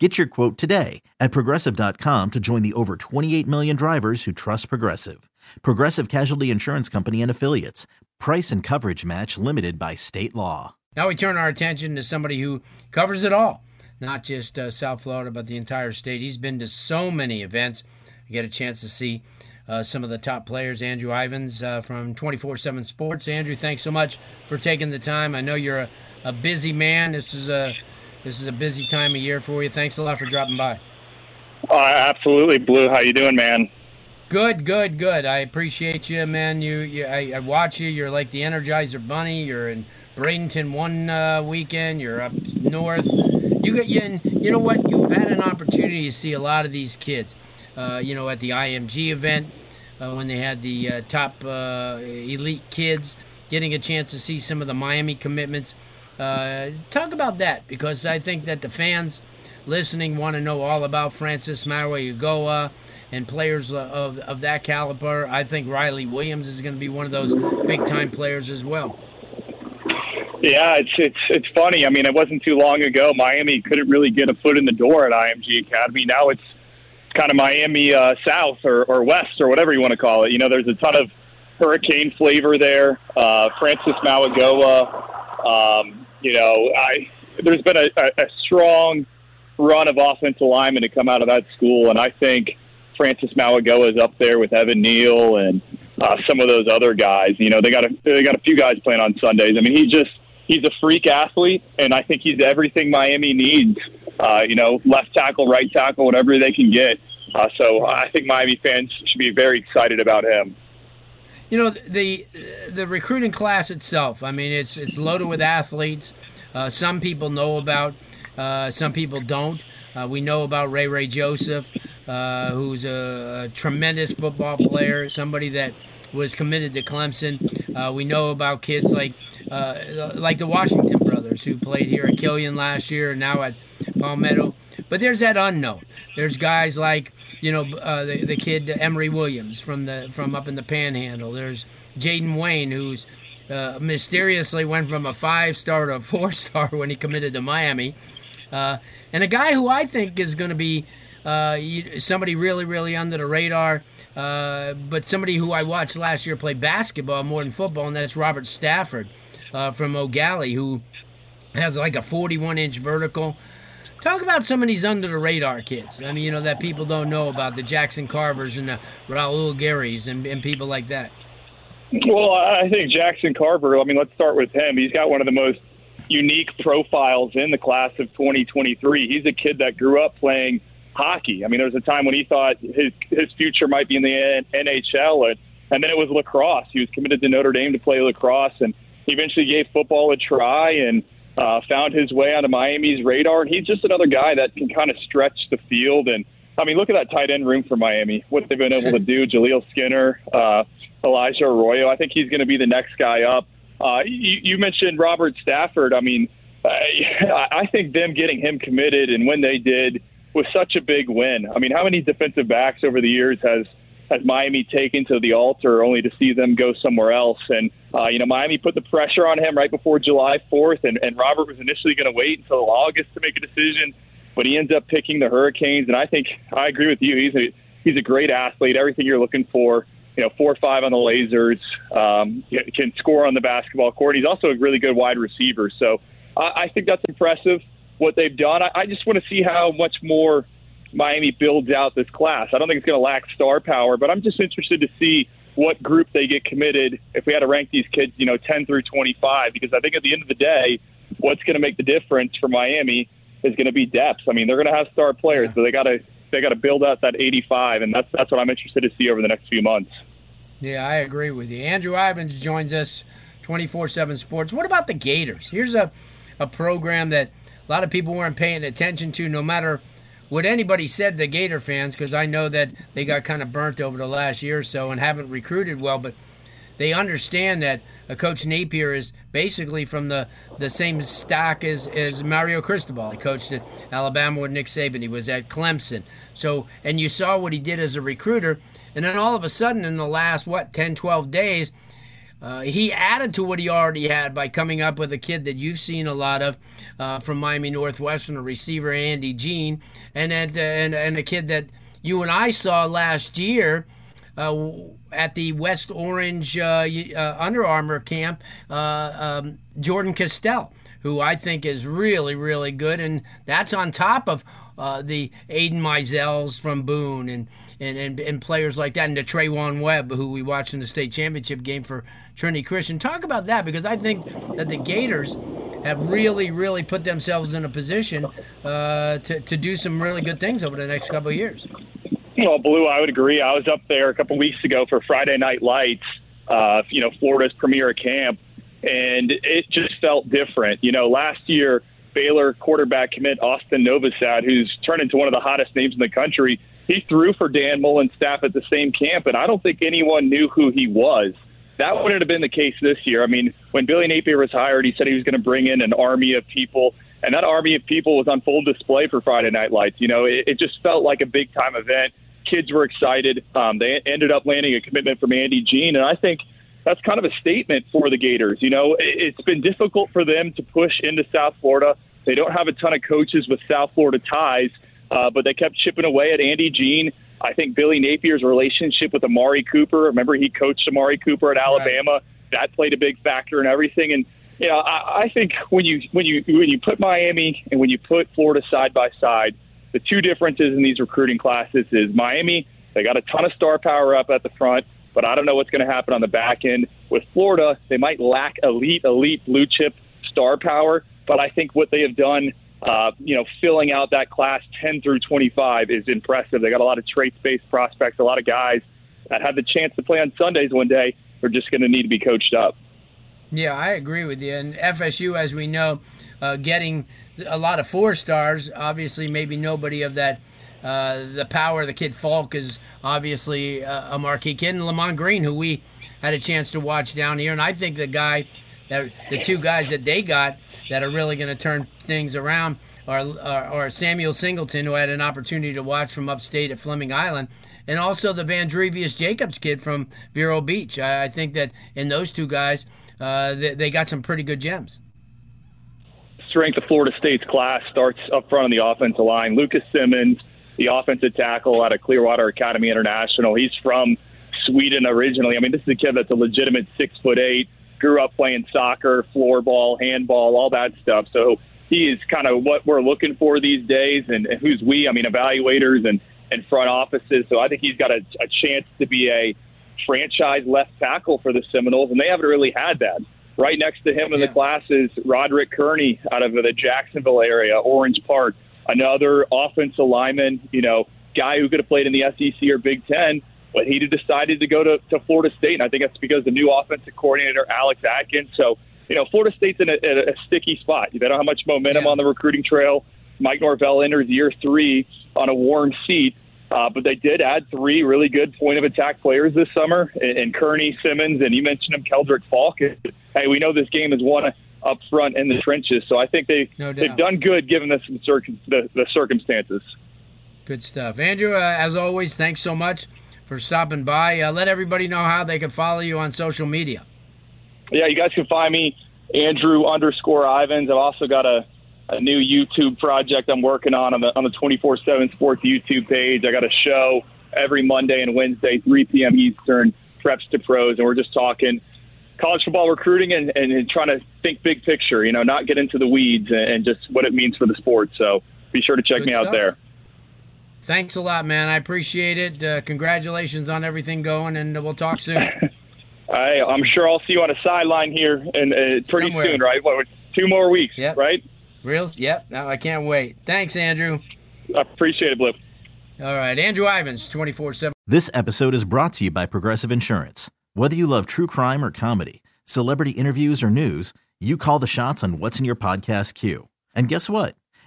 Get your quote today at progressive.com to join the over 28 million drivers who trust Progressive. Progressive Casualty Insurance Company and Affiliates. Price and coverage match limited by state law. Now we turn our attention to somebody who covers it all, not just uh, South Florida, but the entire state. He's been to so many events. You get a chance to see uh, some of the top players. Andrew Ivins uh, from 24 7 Sports. Andrew, thanks so much for taking the time. I know you're a, a busy man. This is a this is a busy time of year for you. Thanks a lot for dropping by. Uh, absolutely, Blue. How you doing, man? Good, good, good. I appreciate you, man. You, you I, I watch you. You're like the Energizer Bunny. You're in Bradenton one uh, weekend. You're up north. You get you, you know what? You've had an opportunity to see a lot of these kids. Uh, you know, at the IMG event uh, when they had the uh, top uh, elite kids, getting a chance to see some of the Miami commitments. Uh, talk about that because I think that the fans listening want to know all about Francis Mauigoa and players of, of that caliber. I think Riley Williams is going to be one of those big time players as well. Yeah, it's it's it's funny. I mean, it wasn't too long ago Miami couldn't really get a foot in the door at IMG Academy. Now it's kind of Miami uh, South or, or West or whatever you want to call it. You know, there's a ton of hurricane flavor there. Uh, Francis Mauigoa, um, you know, I there's been a, a, strong run of offensive linemen to come out of that school, and I think Francis Mauigoa is up there with Evan Neal and uh, some of those other guys. You know, they got a they got a few guys playing on Sundays. I mean, he just he's a freak athlete, and I think he's everything Miami needs. Uh, you know, left tackle, right tackle, whatever they can get. Uh, so I think Miami fans should be very excited about him you know the the recruiting class itself. I mean, it's it's loaded with athletes. Uh, some people know about, uh, some people don't. Uh, we know about Ray Ray Joseph, uh, who's a, a, tremendous football player, somebody that was committed to Clemson. Uh, we know about kids like uh, like the Washington brothers who played here at Killian last year and now at Palmetto. But there's that unknown. There's guys like you know the, the kid Emory Williams from the from up in the Panhandle. There's Jaden Wayne who's mysteriously went from a five star to a four star when he committed to Miami, uh, and a guy who I think is going to be uh, somebody really really under the radar. Uh, but somebody who I watched last year play basketball more than football, and that's Robert Stafford uh, from Gallie, who has like a 41 inch vertical. Talk about some of these under the radar kids. I mean, you know, that people don't know about the Jackson Carvers and the Raul Garys and, and people like that. Well, I think Jackson Carver, I mean, let's start with him. He's got one of the most unique profiles in the class of 2023. He's a kid that grew up playing hockey. I mean, there was a time when he thought his his future might be in the NHL, and, and then it was lacrosse. He was committed to Notre Dame to play lacrosse, and he eventually gave football a try. And uh, found his way onto Miami's radar, and he's just another guy that can kind of stretch the field. And I mean, look at that tight end room for Miami. What they've been able to do. Jaleel Skinner, uh, Elijah Arroyo. I think he's going to be the next guy up. Uh, you, you mentioned Robert Stafford. I mean, I think them getting him committed and when they did was such a big win. I mean, how many defensive backs over the years has has Miami taken to the altar only to see them go somewhere else? And uh, you know, Miami put the pressure on him right before July 4th, and, and Robert was initially going to wait until August to make a decision, but he ends up picking the Hurricanes. And I think I agree with you. He's a he's a great athlete. Everything you're looking for. You know, four or five on the lasers. Um, can score on the basketball court. He's also a really good wide receiver. So I, I think that's impressive what they've done. I, I just want to see how much more Miami builds out this class. I don't think it's going to lack star power, but I'm just interested to see what group they get committed if we had to rank these kids, you know, 10 through 25, because I think at the end of the day, what's going to make the difference for Miami is going to be depth. I mean, they're going to have star players, yeah. so they got to they got to build out that 85, and that's that's what I'm interested to see over the next few months. Yeah, I agree with you. Andrew Ivins joins us, 24/7 Sports. What about the Gators? Here's a a program that a lot of people weren't paying attention to, no matter what anybody said the Gator fans, because I know that they got kind of burnt over the last year or so and haven't recruited well, but they understand that Coach Napier is basically from the, the same stock as, as Mario Cristobal. He coached at Alabama with Nick Saban. He was at Clemson. So, and you saw what he did as a recruiter. And then all of a sudden, in the last, what, 10, 12 days, uh, he added to what he already had by coming up with a kid that you've seen a lot of uh, from Miami Northwestern, a receiver Andy Jean, and and, and a kid that you and I saw last year at the West Orange uh, uh, Under Armour camp, uh, um, Jordan Castell, who I think is really really good, and that's on top of uh, the Aidan Mizells from Boone and, and, and, and players like that, and the Trayvon Webb, who we watched in the state championship game for Trinity Christian. Talk about that because I think that the Gators have really, really put themselves in a position uh, to, to do some really good things over the next couple of years. Well, Blue, I would agree. I was up there a couple weeks ago for Friday Night Lights, uh, you know, Florida's premier camp, and it just felt different. You know, last year – Baylor quarterback commit Austin Novosad, who's turned into one of the hottest names in the country. He threw for Dan Mullen's staff at the same camp, and I don't think anyone knew who he was. That wouldn't have been the case this year. I mean, when Billy Napier was hired, he said he was going to bring in an army of people, and that army of people was on full display for Friday Night Lights. You know, it, it just felt like a big time event. Kids were excited. Um, they ended up landing a commitment from Andy Jean, and I think that's kind of a statement for the Gators. You know, it's been difficult for them to push into South Florida. They don't have a ton of coaches with South Florida ties, uh, but they kept chipping away at Andy Jean. I think Billy Napier's relationship with Amari Cooper. Remember, he coached Amari Cooper at Alabama. Right. That played a big factor in everything. And you know, I, I think when you when you when you put Miami and when you put Florida side by side, the two differences in these recruiting classes is Miami. They got a ton of star power up at the front but I don't know what's going to happen on the back end. With Florida, they might lack elite, elite blue chip star power, but I think what they have done, uh, you know, filling out that class 10 through 25 is impressive. They got a lot of traits based prospects, a lot of guys that have the chance to play on Sundays one day. They're just going to need to be coached up. Yeah, I agree with you. And FSU, as we know, uh, getting a lot of four stars. Obviously, maybe nobody of that uh, the power. The kid Faulk is obviously uh, a marquee kid, and Lamont Green, who we had a chance to watch down here. And I think the guy, that the two guys that they got that are really going to turn things around are, are, are, Samuel Singleton, who had an opportunity to watch from upstate at Fleming Island, and also the Vandrevius Jacobs kid from Vero Beach. I, I think that in those two guys, uh, they, they got some pretty good gems strength of Florida State's class starts up front on the offensive line. Lucas Simmons, the offensive tackle out of Clearwater Academy International. He's from Sweden originally. I mean, this is a kid that's a legitimate six foot eight, grew up playing soccer, floorball, handball, all that stuff. So he is kind of what we're looking for these days. And, who's we? I mean, evaluators and, and front offices. So I think he's got a, a chance to be a franchise left tackle for the Seminoles, and they haven't really had that. Right next to him in yeah. the class is Roderick Kearney out of the Jacksonville area, Orange Park another offensive lineman, you know, guy who could have played in the SEC or Big Ten, but he decided to go to, to Florida State. And I think that's because the new offensive coordinator, Alex Atkins. So, you know, Florida State's in a, a, a sticky spot. They don't have much momentum yeah. on the recruiting trail. Mike Norvell enters year three on a warm seat. Uh, but they did add three really good point of attack players this summer, and, and Kearney, Simmons, and you mentioned him, Keldric Faulk. Hey, we know this game is won up front in the trenches. So I think they no they've done good given the, the, the circumstances. Good stuff, Andrew. Uh, as always, thanks so much for stopping by. Uh, let everybody know how they can follow you on social media. Yeah, you guys can find me Andrew underscore Ivins. I've also got a, a new YouTube project I'm working on on the on the 24/7 Sports YouTube page. I got a show every Monday and Wednesday, 3 p.m. Eastern, preps to pros, and we're just talking college football recruiting and, and, and, trying to think big picture, you know, not get into the weeds and, and just what it means for the sport. So be sure to check Good me stuff. out there. Thanks a lot, man. I appreciate it. Uh, congratulations on everything going, and we'll talk soon. I, I'm sure I'll see you on a sideline here and uh, pretty Somewhere. soon, right? What, two more weeks, yep. right? Real? Yep. Now I can't wait. Thanks, Andrew. I appreciate it, Blue. All right, Andrew Ivins, 24 7. This episode is brought to you by Progressive Insurance. Whether you love true crime or comedy, celebrity interviews or news, you call the shots on what's in your podcast queue. And guess what?